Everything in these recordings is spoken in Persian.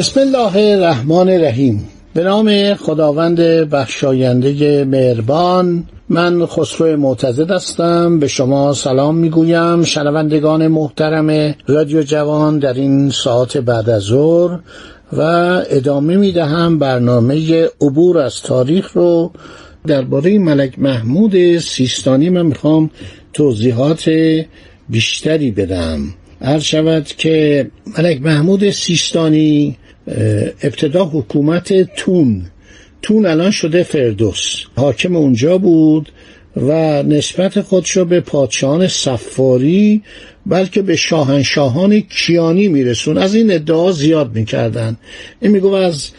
بسم الله الرحمن الرحیم. به نام خداوند بخشاینده مهربان من خسرو معتزد هستم. به شما سلام می‌گویم. شنوندگان محترم رادیو جوان در این ساعت بعد از ظهر و ادامه می‌دهم برنامه عبور از تاریخ رو درباره ملک محمود سیستانی. من می‌خوام توضیحات بیشتری بدم. عرض شود که ملک محمود سیستانی ابتدا حکومت تون. تون الان شده فردوس. حاکم اونجا بود و نسبت خودش به پادشاهان صفاری بلکه به شاهنشاهان کیانی میرسون. از این ادعا زیاد می‌کردن. این میگو از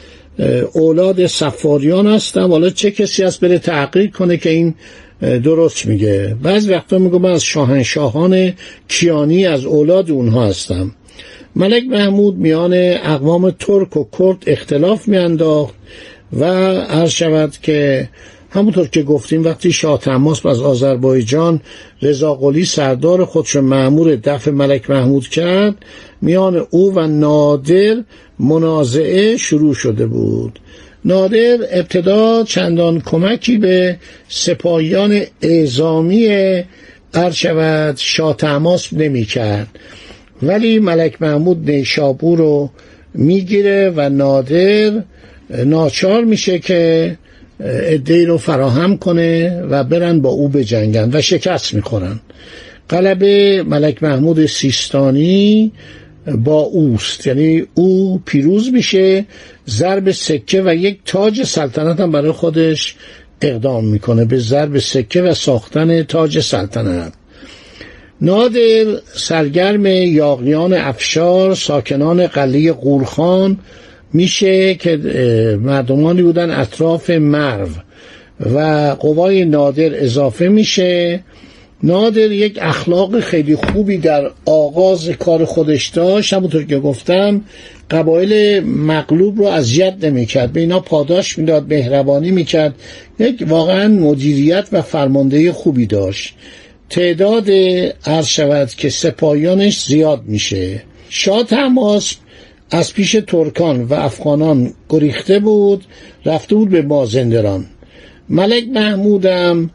اولاد صفاریان هستم حالا چه کسی هست بره تحقیق کنه که این درست میگه؟ بعض وقتا میگو من از شاهنشاهان کیانی از اولاد اونها هستم. ملک محمود میان اقوام ترک و کرد اختلاف میانداخت و عرض شود که همونطور که گفتیم وقتی شاه تماس از آذربایجان رضا قلی سردار خودش معمور دفع ملک محمود کرد میان او و نادر منازعه شروع شده بود. نادر ابتدا چندان کمکی به سپاهیان اعزامی عرض شود شاه تماس نمی کرد ولی ملک محمود نیشابور رو می‌گیره و نادر ناچار میشه که ادهی رو فراهم کنه و برن با او بجنگن و شکست می‌خورن. قلب ملک محمود سیستانی با اوست. یعنی او پیروز میشه ضرب سکه و یک تاج سلطنت هم برای خودش اقدام می‌کنه. به ضرب سکه و ساختن تاج سلطنت. نادر سرگرم یاغیان افشار ساکنان قلیه قورخان میشه که مردمانی بودن اطراف مرو. و قوای نادر اضافه میشه. نادر یک اخلاق خیلی خوبی در آغاز کار خودش داشت. همونطور که گفتم قبایل مغلوب رو اذیت نمی‌کرد. به اینا پاداش می‌داد مهربانی می‌کرد. یک واقعا مدیریت و فرماندهی خوبی داشت. تعداد عرض شود که سپاهیانش زیاد میشه. شاه تماس از پیش ترکان و افغانان گریخته بود رفته بود به مازندران. ملک محمودم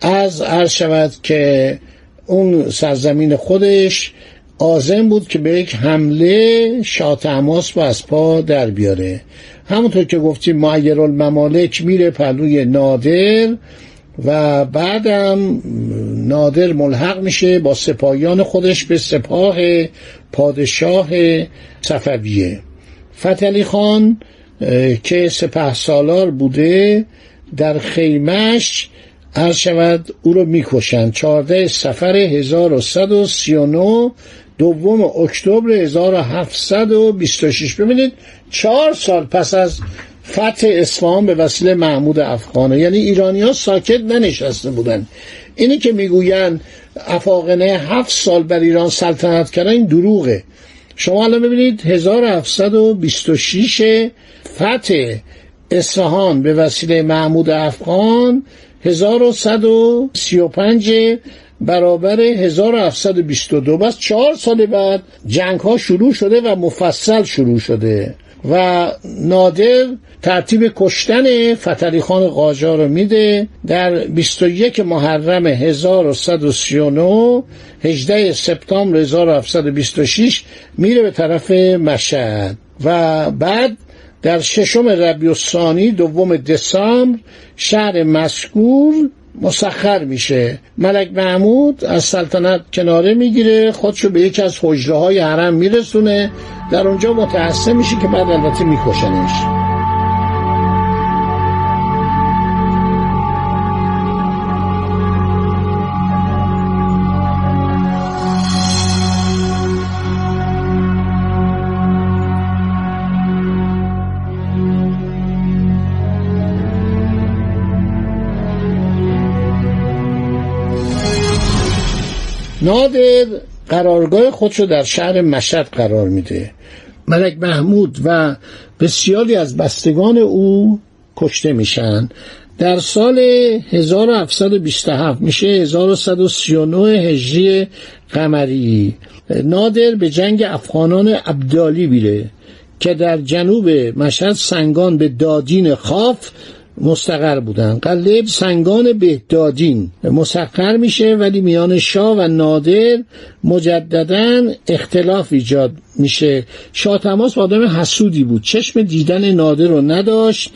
از عرض شود که اون سرزمین خودش آزم بود که به یک حمله شاه تماس با از پا در بیاره. همونطور که گفتیم معیر الممالک میره پلوی نادر و بعدم نادر ملحق میشه با سپاهیان خودش به سپاه پادشاه صفویه. فتلی خان که سپه سالار بوده در خیمش عرض شود او رو می‌کشند. چهارده سفر 1139 دوم اکتبر 1726 ببینید چهار سال پس از فتح اصفهان به وسیله محمود افغانه. یعنی ایرانی ها ساکت ننشسته بودن. اینی که می‌گوین افاقنه هفت سال بر ایران سلطنت کردن این دروغه. شما الان ببینید 1726 فتح اصفهان به وسیله محمود افغان 1135 برابر 1722 بس چهار سال بعد جنگ ها شروع شده و مفصل شروع شده و نادر ترتیب کشتن فتری خان قاجار رو میده در 21 محرم 1139 18 سپتامبر 1726 میره به طرف مشهد و بعد در ششم ربیع الثانی دوم دسامبر شهر مسکور مسخر میشه. ملک محمود از سلطنت کناره می‌گیره خودشو به یکی از حجره های حرم میرسونه. در اونجا متحسن میشه که بعد البته میکشنش. نادر قرارگاه خودشو در شهر مشهد قرار میده. ملک محمود و بسیاری از بستگان او کشته میشن. در سال 1727 میشه 1139 هجری قمری. نادر به جنگ افغانان عبدالی میره که در جنوب مشهد سنگان به دادین خاف مستقر بودن. قلب سنگان بهدادین. مسخر میشه ولی میان شاه و نادر مجددا اختلاف ایجاد میشه. شاه تماس آدم حسودی بود. چشم دیدن نادر رو نداشت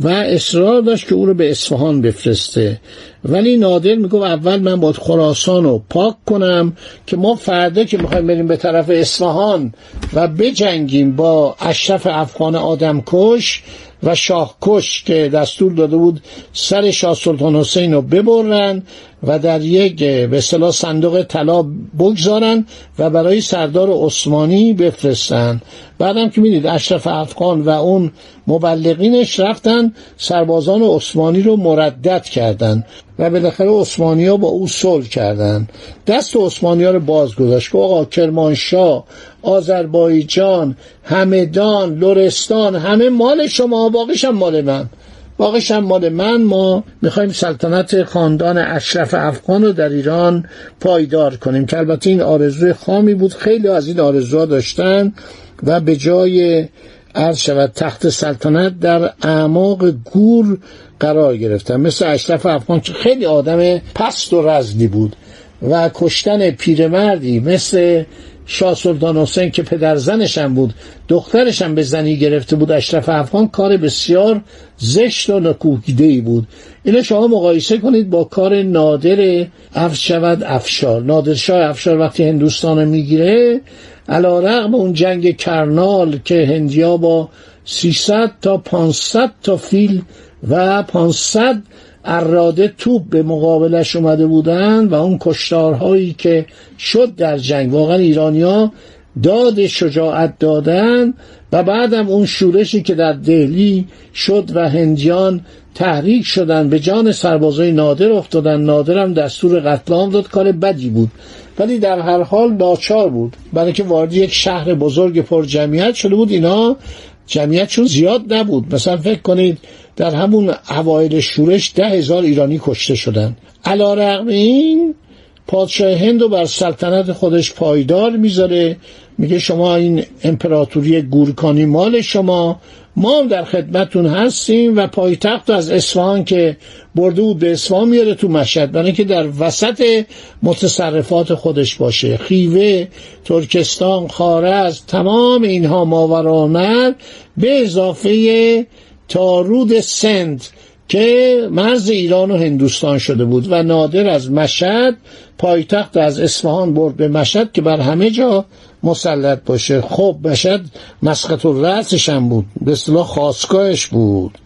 و اصرار داشت که او رو به اصفهان بفرسته. ولی نادر می‌گفت اول من باید خراسان رو پاک کنم که ما فردا که می‌خوایم بریم به طرف اصفهان و بجنگیم با اشرف افغان آدمکش و شاهکش که دستور داده بود سر شاه سلطان حسین رو ببرن و در یک به اصطلاح صندوق طلا بگذارن و برای سردار عثمانی بفرستن. بعدم که می‌دید اشرف افغان و اون مبلغینش رفتن سربازان عثمانی رو مردد کردند و بالاخره عثمانی ها با او صلح کردند دست عثمانی ها رو باز گذاشت. که آقا کرمانشاه آذربایجان همدان لرستان همه مال شما باقیش هم مال من. باقیش هم مال من ما می‌خوایم سلطنت خاندان اشرف افغان رو در ایران پایدار کنیم که البته این آرزوی خامی بود. خیلی از این آرزوها داشتن و به جای عرض شود تخت سلطنت در اعماق گور قرار گرفتن. مثل اشرف افغان که خیلی آدم پست و رزدی بود و کشتن پیرمردی مثل شاه سلطان حسین که پدر زنشم بود دخترشم به زنی گرفته بود اشرف افغان کار بسیار زشت و نکوهیده ای بود. اینو شما مقایسه کنید با کار نادر افش شود افشار. نادر شاه افشار وقتی هندوستان می‌گیره علا رقم اون جنگ کرنال که هندیا با 300 تا 500 تا فیل و 500 اراده توپ به مقابلش اومده بودن و اون کشتارهایی که شد در جنگ واقعا ایرانیا داد شجاعت دادن و بعدم اون شورشی که در دهلی شد و هندیان تحریک شدن به جان سربازای نادر افتادن. نادرم دستور قتل عام داد کار بدی بود. ولی در هر حال ناچار بود. برای که وارد یک شهر بزرگ پر جمعیت شده بود اینا جمعیتشون زیاد نبود. مثلا فکر کنید در همون اوایل شورش ده هزار ایرانی کشته شدن. علا رقم این پادشاه هند رو بر سلطنت خودش پایدار می‌ذاره. میگه شما این امپراتوری گورکانی مال شما ما هم در خدمتون هستیم و پایتخت از اصفهان که برده بود به اصفهان میاره تو مشهد. برای که در وسط متصرفات خودش باشه. خیوه ترکستان خارز تمام اینها ماورانر به اضافه تارود سند که مرز ایران و هندوستان شده بود و نادر از مشهد پایتخت از اصفهان برد به مشهد که بر همه جا مسلط باشه. خب مشهد مسقط رأسش هم بود به اصطلاح خواستگاهش بود.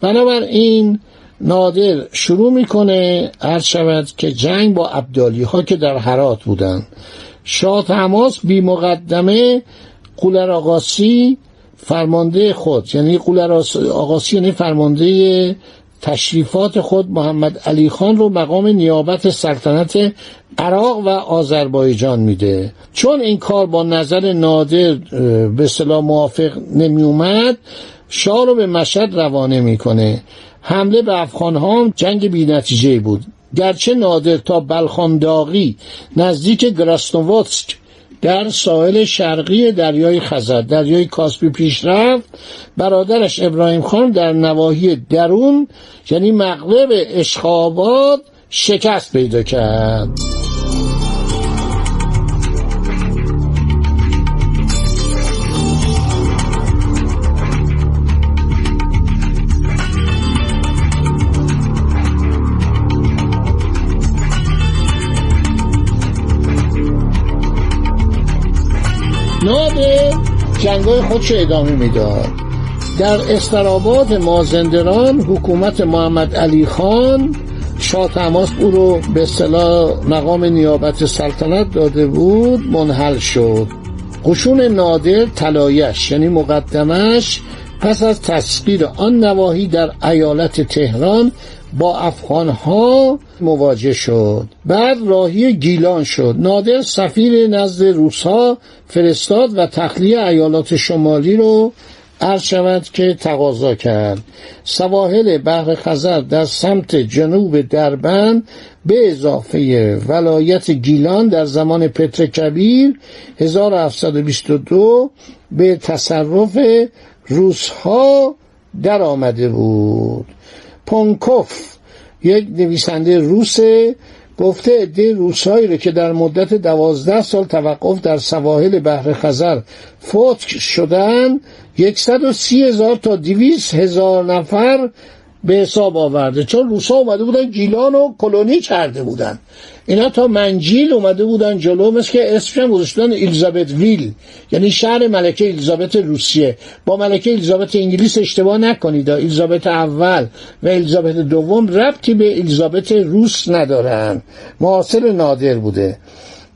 بنابراین نادر شروع می‌کنه عرض شود که جنگ با عبدالی ها که در حرات بودن شاه تماس بی مقدمه قولر آقاسی فرمانده خود یعنی قولر آقاسی یعنی فرمانده تشریفات خود محمد علی خان رو مقام نیابت سلطنت عراق و آذربایجان میده. چون این کار با نظر نادر به صلاح موافق نمی اومد شاه رو به مشهد روانه می‌کنه. حمله به افغان ها جنگ بی نتیجه بود. گرچه نادر تا بلخانداغی نزدیک گراستوواتسک در ساحل شرقی دریای خزر دریای کاسپی پیش رفت برادرش ابراهیم خان در نواحی درون یعنی مغرب اشخابات شکست پیدا کرد. جنگای خودش ادامه می‌داد. در استراباد مازندران حکومت محمد علی خان شاه تماس او رو به اصطلاح مقام نیابت سلطنت داده بود منحل شد. قشون نادر طلایش یعنی مقدمش پس از تسخیر آن نواحی در ایالت تهران با افغانها مواجه شد. بعد راهی گیلان شد. نادر سفیر نزد روسها فرستاد و تخلیه ایالات شمالی رو عرض شود که تقاضا کرد. سواحل بحر خزر در سمت جنوب دربن به اضافه ولایت گیلان در زمان پتر کبیر 1722 به تصرف روسها در آمده بود. پونکوف یک نویسنده روسه گفته عده روسهایی رو که در مدت دوازده سال توقف در سواحل بحر خزر فوت شدن یکصد و هزار تا دویست هزار نفر به حساب آورده. چون روسا اومده بودن گیلان و کلونی کرده بودن. اینا تا منجیل اومده بودن جلو مثل که اسمش هم گذاشتن الیزابت ویل. یعنی شهر ملکه الیزابت روسیه. با ملکه الیزابت انگلیس اشتباه نکنید. الیزابت اول و الیزابت دوم ربطی به الیزابت روس ندارن. معاصر نادر بوده.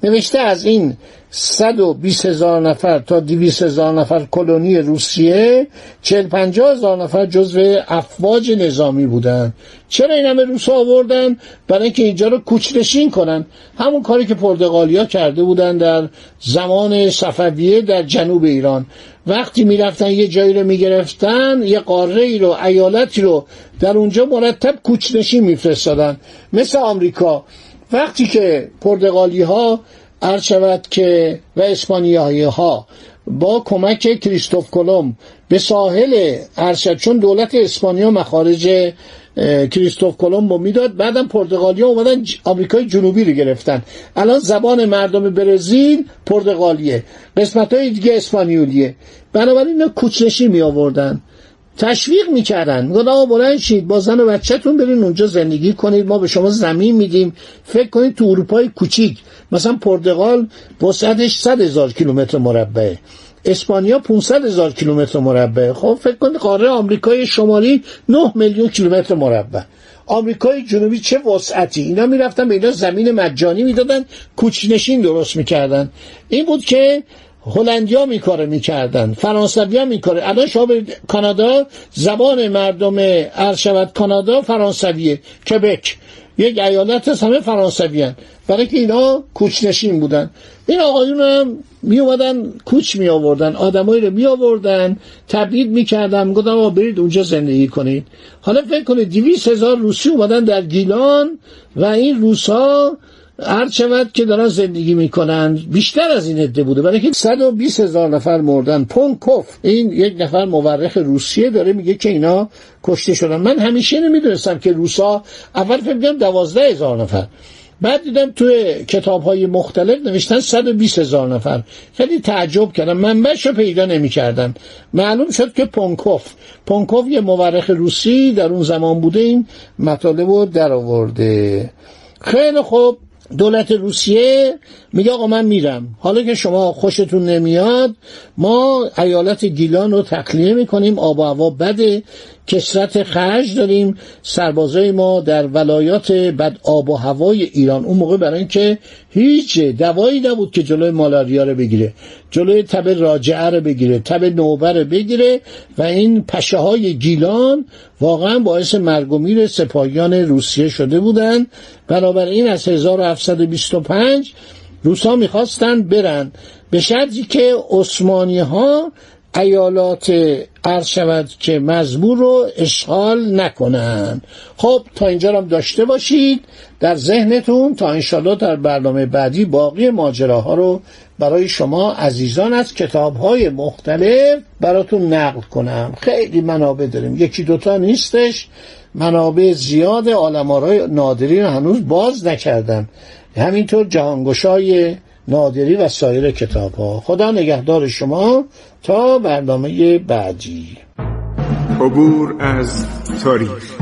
نوشته از این 120 هزار نفر تا 200 هزار نفر کلونی روسیه 40 50 هزار نفر جزو افواج نظامی بودن. چرا این همه روس آوردن؟ برای اینکه اینجا رو کوچنشین کنن. همون کاری که پرتغالیا کرده بودن در زمان صفویه در جنوب ایران. وقتی می‌رفتن یه جایی رو می‌گرفتن یه قاره ای رو ایالتی رو در اونجا مرتب کوچنشین میفرستادن. مثل آمریکا. وقتی که پرتغالی ها عرض شود که و اسپانیایی ها با کمک کریستوف کلم به ساحل ارشد چون دولت اسپانیا مخارج کریستوف کلمبو می‌داد بعدم پرتغالیا اومدن آمریکای جنوبی رو گرفتن. الان زبان مردم برزیل پرتغالیه. قسمت های دیگه اسپانیولیه. بنابراین اینا کوچنشی می آوردن تشویق می‌کردن. میگن آقا بلند شید با زن و بچهتون برین اونجا زندگی کنید ما به شما زمین میدیم. فکر کنید تو اروپای کوچیک مثلا پرتغال وسعتش 100 هزار کیلومتر مربعه. اسپانیا 500 هزار کیلومتر مربع خب فکر کنید قاره آمریکای شمالی 9 میلیون کیلومتر مربع. آمریکای جنوبی چه وسعتی؟ اینا می‌رفتن به اینا زمین مجانی می‌دادن کوچنشین درست می‌کردن. این بود که هلندیا می کاره می‌کردن فرانسوی ها می کاره. الان شما کانادا زبان مردم عرض شود کانادا فرانسویه. کبک. یک ایالت هست همه فرانسوی هن. برای که اینا کوچنشین بودن. این آقایون هم می اومدن کوچ می آوردن آدمایی رو می آوردن تبدیل می کردن. آقا برید اونجا زندگی کنید. حالا فکر کنید دیویس هزار روسی اومدن در گیلان و این روسا هر شود که دارن زندگی می‌کنن بیشتر از این عده بوده. برای که 120 هزار نفر مردن. پونکوف. این یک نفر مورخ روسیه داره میگه که اینا کشته شدن. من همیشه نمی‌دونستم که روسا اول فکر کنم 12 هزار نفر. بعد دیدم توی کتاب های مختلف نوشتن 120 هزار نفر. خیلی تعجب کردم. منبعش رو پیدا نمی کردم معلوم شد که پونکوف. پونکوف یه مورخ روسی در اون زمان بوده. این مطالب رو در آورده خیلی خوب. دولت روسیه میگه آقا من میرم. حالا که شما خوشتون نمیاد ما ایالت گیلان رو تخلیه می‌کنیم آب و هوا بده. کسرت خرج داریم. سربازای ما در ولایات بد آب و هوای ایران. اون موقع برای اینکه هیچ دوایی نبود که جلوی مالاریا رو بگیره. جلوی تب راجعه رو بگیره تب نوبه رو بگیره و این پشه های گیلان واقعا باعث مرگ و میر سپاهیان روسیه شده بودند. بنابراین از 1725 روسا می‌خواستن برن. به شرطی که عثمانی ها ایالات عرض شود که مزبور رو اشغال نکنن. خب تا اینجا هم داشته باشید. در ذهنتون تا انشالله در برنامه بعدی باقی ماجراها رو برای شما عزیزان از کتاب های مختلف براتون نقل کنم. خیلی منابع داریم. یکی دوتا نیستش. منابع زیاد آلمارای نادری رو هنوز باز نکردم. همینطور جهانگشای نادری و سایر کتاب ها خدا نگهدار شما تا برنامه بعدی. عبور از تاریخ.